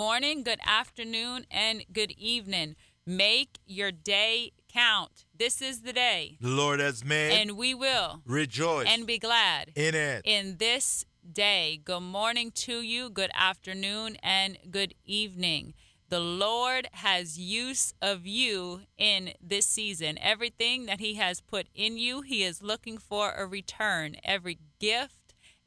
morning, good afternoon, and good evening. Make your day count. This is the day. The Lord has made. And we will rejoice and be glad in it. In this day. Good morning to you, good afternoon, and good evening. The Lord has use of you in this season. Everything that He has put in you, He is looking for a return. Every gift,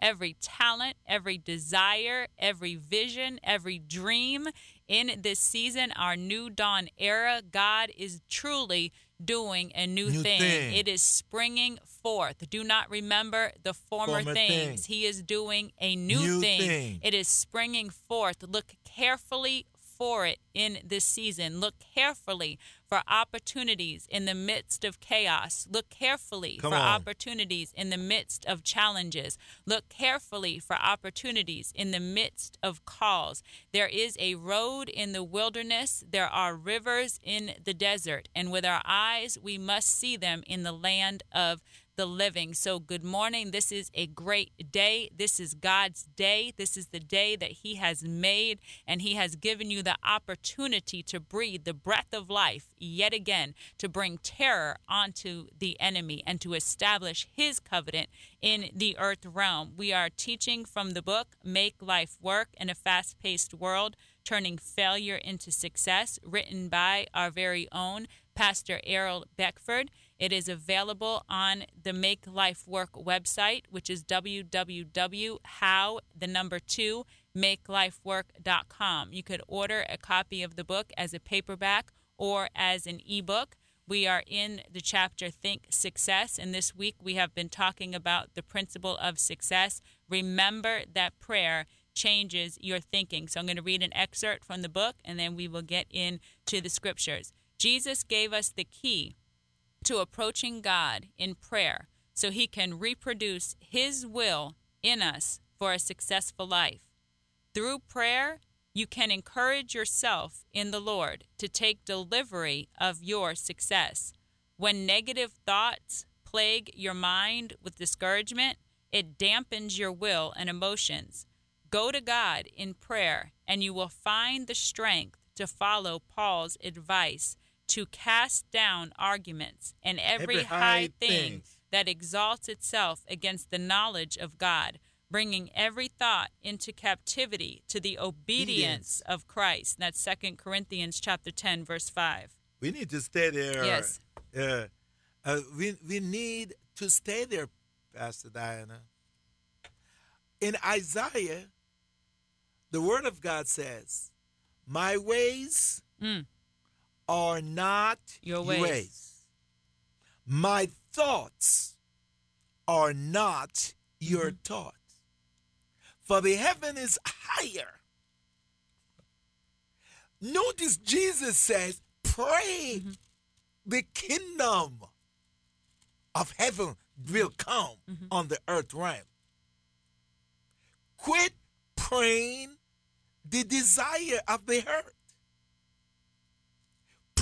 every talent, every desire, every vision, every dream in this season, our new dawn era, God is truly doing a new, new thing. thing. It is springing forth. Do not remember the former, Former things. things. He is doing a new, New thing. thing. It is springing forth. Look carefully for it in this season. Look carefully for opportunities in the midst of chaos. Look carefully Come for on. opportunities in the midst of challenges. Look carefully for opportunities in the midst of calls. There is a road in the wilderness, there are rivers in the desert, and with our eyes, we must see them in the land of the living. So, good morning. This is a great day. This is God's day. This is the day that He has made, and He has given you the opportunity to breathe the breath of life yet again, to bring terror onto the enemy and to establish His covenant in the earth realm. We are teaching from the book Make Life Work in a Fast Paced World. Turning Failure into Success, written by our very own Pastor Errol Beckford. It is available on the Make Life Work website, which is www.how the number two makelifework.com. You could order a copy of the book as a paperback or as an ebook. We are in the chapter Think Success, and this week we have been talking about the principle of success. Remember that prayer changes your thinking. So I'm going to read an excerpt from the book and then we will get into the scriptures. Jesus gave us the key to approaching God in prayer so he can reproduce his will in us for a successful life. Through prayer, you can encourage yourself in the Lord to take delivery of your success. When negative thoughts plague your mind with discouragement, it dampens your will and emotions. Go to God in prayer, and you will find the strength to follow Paul's advice to cast down arguments and every, Every high, thing, thing. that exalts itself against the knowledge of God, bringing every thought into captivity to the obedience of Christ. That's Second Corinthians chapter 10 verse 5. We need to stay there. Yes. Uh, uh, we, we need to stay there, Pastor Diana. In Isaiah, the Word of God says, My ways Mm. Are not Your ways. My thoughts are not your Mm-hmm. thoughts. For the heaven is higher. Notice Jesus says, Pray Mm-hmm. the kingdom of heaven will come Mm-hmm. on the earth realm. Quit praying the desire of the earth.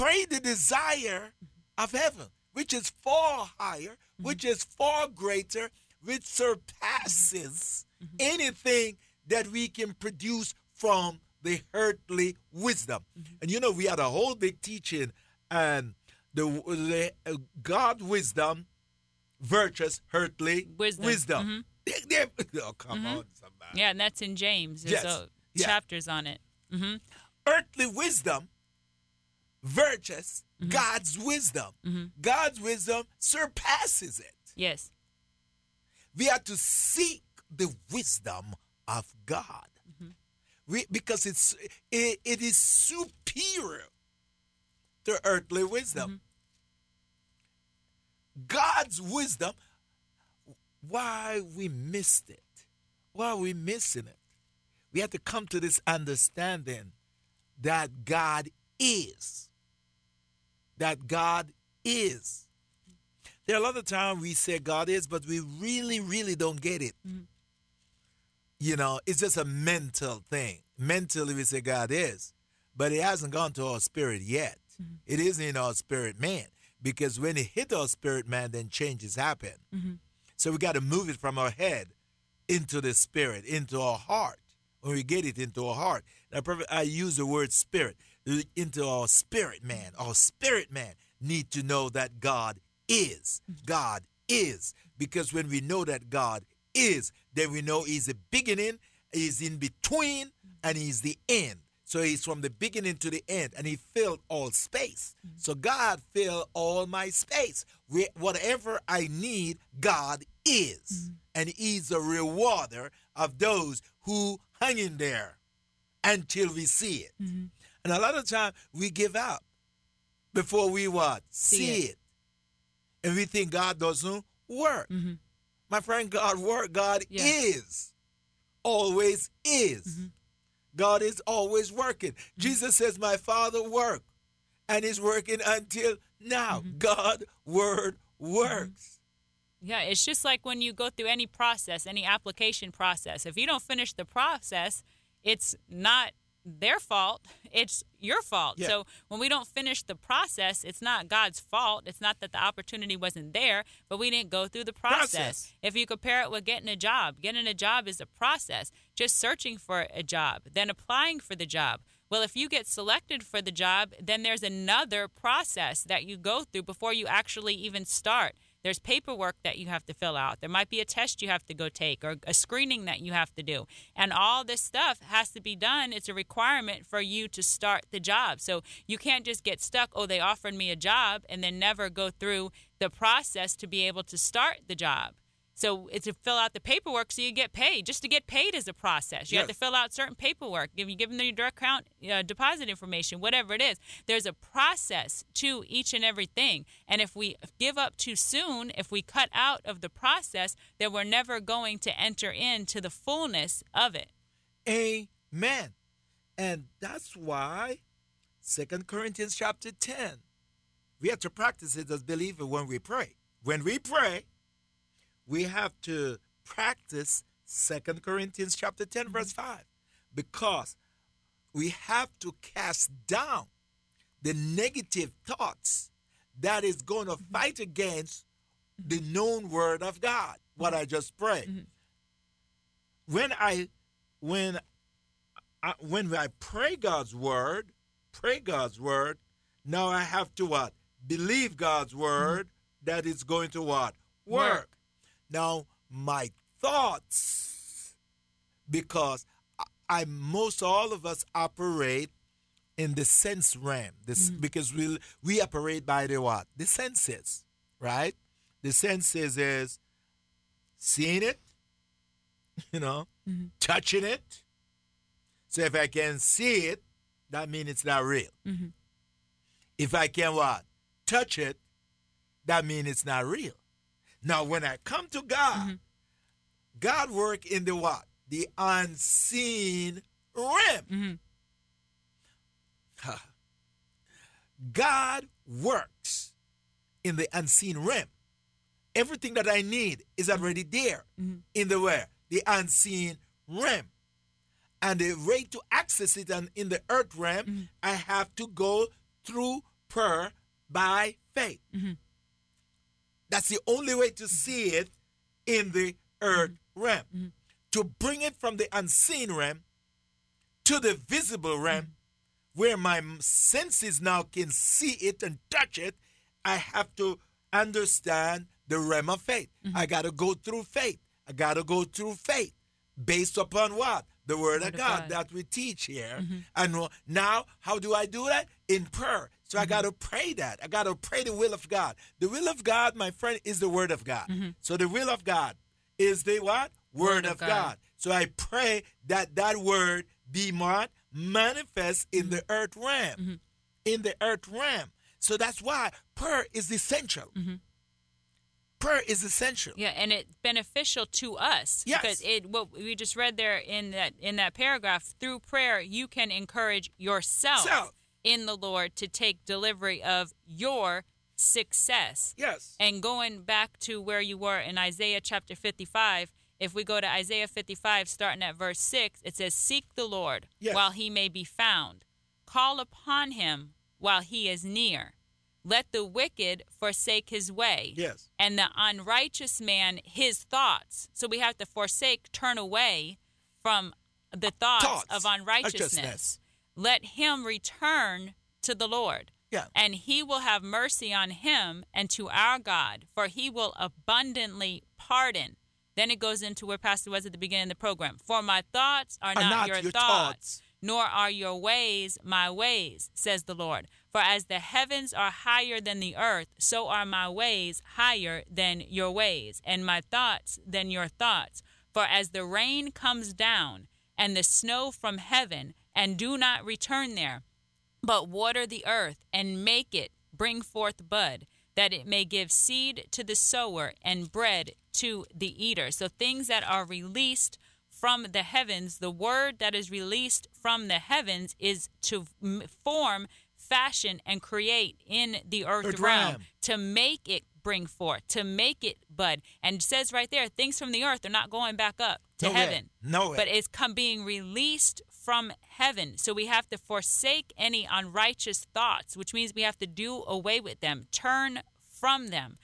Pray the desire of heaven, which is far higher, which is far greater, which surpasses anything that we can produce from the earthly wisdom. And you know, we had a whole big teaching, and the, the uh, God wisdom versus earthly Wisdom. wisdom. Mhm. They- they- oh, come on, somebody. Yeah, and that's in James. There's Yes. uh, Yeah. chapters on it. hmm earthly wisdom versus Mm-hmm. God's wisdom. Mm-hmm. God's wisdom surpasses it. Yes. We have to seek the wisdom of God. Mm-hmm. We, because it's it, it is superior to earthly wisdom. Mm-hmm. God's wisdom, why we missed it? Why are we missing it? We have to come to this understanding that God is. That God is. There are a lot of times we say God is, but we really, really don't get it. Mm-hmm. You know, it's just a mental thing. Mentally, we say God is, but it hasn't gone to our spirit yet. Mm-hmm. It isn't in our spirit man because when it hit our spirit man, then changes happen. Mm-hmm. So we got to move it from our head into the spirit, into our heart. When we get it into our heart, I use the word spirit into our spirit man. Our spirit man need to know that God is. Mm-hmm. God is. Because when we know that God is, then we know He's the beginning, He's in between, mm-hmm. and He's the end. So He's from the beginning to the end, and He filled all space. Mm-hmm. So God filled all my space. Whatever I need, God is. And He's a rewarder of those who hang in there until we see it. Mm-hmm. And a lot of time we give up before we what? See See, it. it. And we think God doesn't work. Mhm. My friend, God work. God Yeah. is. Always is. Mm-hmm. God is always working. Jesus says, My Father work. And He's working until now. Mm-hmm. God word works. Yeah, it's just like when you go through any process, any application process. If you don't finish the process, it's not their fault, it's your fault. Yeah. So when we don't finish the process, it's not God's fault. It's not that the opportunity wasn't there, but we didn't go through the process. Process. If you compare it with getting a job, getting a job is a process. Just searching for a job, then applying for the job. Well, if you get selected for the job, then there's another process that you go through before you actually even start. There's paperwork that you have to fill out. There might be a test you have to go take or a screening that you have to do. And all this stuff has to be done. It's a requirement for you to start the job. So you can't just get stuck, oh, they offered me a job, and then never go through the process to be able to start the job. So it's to fill out the paperwork so you get paid. Just to get paid is a process. You have to fill out certain paperwork. Give you give them your direct account uh, deposit information, whatever it is. There's a process to each and everything. And if we give up too soon, if we cut out of the process, then we're never going to enter into the fullness of it. Amen. And that's why Second Corinthians chapter 10, we have to practice it as believers when we pray. When we pray, we have to practice Second Corinthians chapter 10, mm-hmm. verse 5. Because we have to cast down the negative thoughts that is going to mm-hmm. fight against mm-hmm. the known word of God, what I just prayed. When I when I, when I pray God's word, pray God's word, now I have to what? Believe God's word that it's going to what? Work. Work. Now my thoughts, because I, most all of us operate in the sense realm. This because we we operate by the what? The senses, right? The senses is seeing it, you know, touching it. So if I can see it, that means it's not real. Mhm. If I can what? Touch it, that means it's not real. Now when I come to God, mm-hmm. God work in the what? The unseen realm. Mhm. Ha. God works in the unseen realm. Everything that I need is mm-hmm. already there mm-hmm. in the where? The unseen realm. And the way to access it and in the earth realm, I have to go through prayer by faith. That's the only way to see it in the earth mm-hmm. realm. Mm-hmm. To bring it from the unseen realm to the visible realm, mm-hmm. where my senses now can see it and touch it, I have to understand the realm of faith. I got to go through faith. I got to go through faith based upon what? The word, Word of God, God. that we teach here. And uh, now, how do I do that? In prayer. So I got to pray that. I got to pray the will of God. The will of God, my friend, is the word of God. Mm-hmm. So the will of God is the what? Word, of of, God. God. So I pray that that word be what? Manifest in mm-hmm. the earth realm. Mm-hmm. In the earth realm. So that's why prayer is essential. Prayer is essential. Yeah, and it's beneficial to us Yes. because it what we just read there in that in that paragraph through prayer you can encourage yourself Self. In the Lord to take delivery of your success. Yes. And going back to where you were in Isaiah chapter 55, if we go to Isaiah 55 starting at verse 6, it says seek the Lord Yes. while he may be found. Call upon him while he is near. Let the wicked forsake his way Yes. and the unrighteous man his thoughts. So we have to forsake, turn away from the thoughts, Thoughts, of unrighteousness, righteousness. Let him return to the Lord. Yeah. And he will have mercy on him and to our God, for he will abundantly pardon. Then it goes into where Pastor was at the beginning of the program. For my thoughts are, not, not your, your thoughts, thoughts. nor are your ways my ways, says the Lord. For as the heavens are higher than the earth, so are my ways higher than your ways, and my thoughts than your thoughts. For as the rain comes down and the snow from heaven, and do not return there, but water the earth and make it bring forth bud, that it may give seed to the sower and bread to the eater. So things that are released from the heavens, the word that is released from the heavens is to form, fashion, and create in the earth Earth realm realm. to make it bring forth, to make it bud. And it says right there, things from the earth are not going back up to No way. heaven No way. but it's come being released from heaven. So we have to forsake any unrighteous thoughts, which means we have to do away with them, turn from them,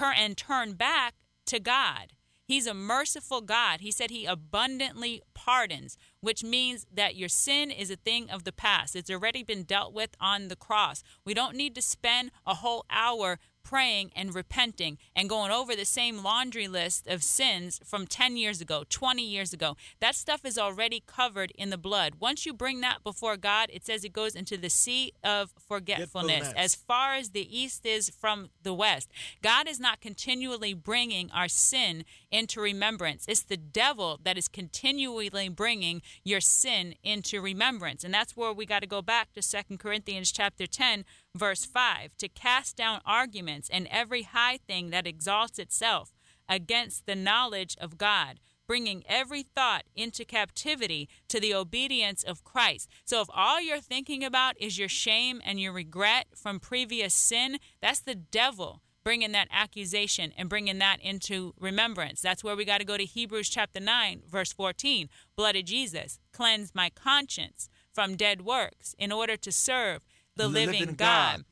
and turn back to God. He's a merciful God. He said he abundantly pardons, which means that your sin is a thing of the past. It's already been dealt with on the cross. We don't need to spend a whole hour praying and repenting and going over the same laundry list of sins from 10 years ago, 20 years ago. That stuff is already covered in the blood. Once you bring that before God, it says it goes into the sea of forgetfulness as far as the east is from the west. God is not continually bringing our sin into remembrance. It's the devil that is continually bringing your sin into remembrance. And that's where we got to go back to Second Corinthians chapter 10 verse 5 to cast down arguments and every high thing that exalts itself against the knowledge of God bringing every thought into captivity to the obedience of Christ. So if all you're thinking about is your shame and your regret from previous sin, that's the devil bringing that accusation and bringing that into remembrance. That's where we got to go to Hebrews chapter 9, verse 14. Blood of Jesus, cleanse my conscience from dead works in order to serve the, The living, living God. God.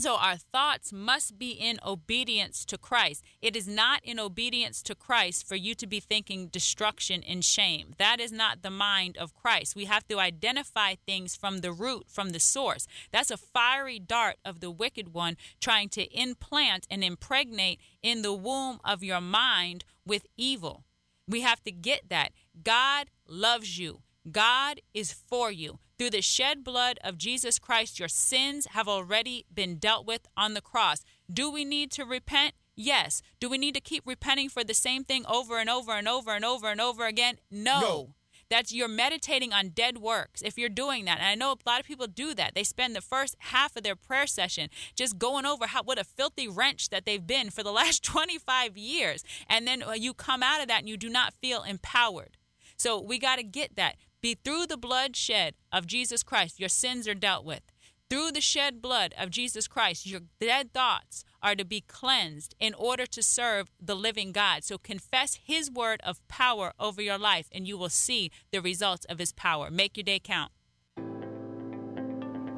So our thoughts must be in obedience to Christ. It is not in obedience to Christ for you to be thinking destruction and shame. That is not the mind of Christ. We have to identify things from the root, from the source. That's a fiery dart of the wicked one trying to implant and impregnate in the womb of your mind with evil. We have to get that. God loves you. God is for you. Through the shed blood of Jesus Christ, your sins have already been dealt with on the cross. Do we need to repent? Yes. Do we need to keep repenting for the same thing over and over and over and over and over again? No. No. That's you're meditating on dead works. If you're doing that, and I know a lot of people do that, they spend the first half of their prayer session just going over how what a filthy wrench that they've been for the last 25 years, and then uh, you come out of that and you do not feel empowered. So we got to get that. Be through the bloodshed of Jesus Christ, your sins are dealt with. Through the shed blood of Jesus Christ, your dead thoughts are to be cleansed in order to serve the living God. So confess his word of power over your life, and you will see the results of his power. Make your day count.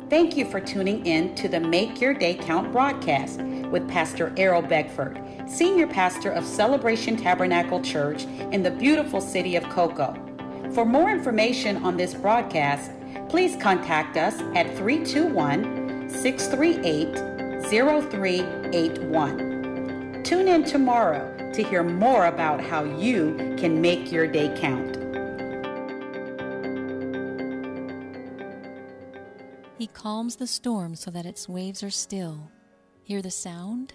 Thank you for tuning in to the Make Your Day Count broadcast with Pastor Errol Beckford, Senior Pastor of Celebration Tabernacle Church in the beautiful city of Cocoa. For more information on this broadcast, please contact us at 321 638 0381. Tune in tomorrow to hear more about how you can make your day count. He calms the storm so that its waves are still. Hear the sound?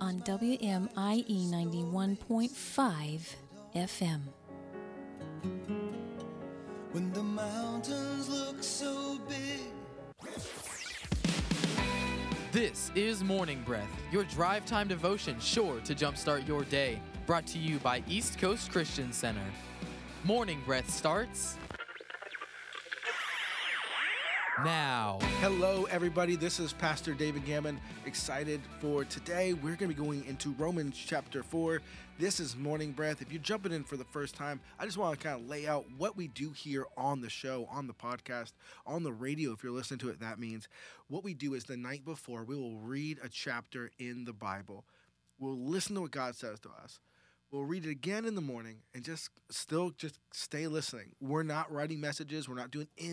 On WMIE 91.5 FM. Is Morning Breath, your drive time devotion sure to jumpstart your day. Brought to you by East Coast Christian Center. Morning Breath starts now. Hello, everybody. This is Pastor David Gammon. Excited for today. We're going to be going into Romans chapter 4. This is Morning Breath. If you're jumping in for the first time, I just want to kind of lay out what we do here on the show, on the podcast, on the radio. If you're listening to it, that means what we do is the night before, we will read a chapter in the Bible. We'll listen to what God says to us. We'll read it again in the morning and just still just stay listening. We're not writing messages. We're not doing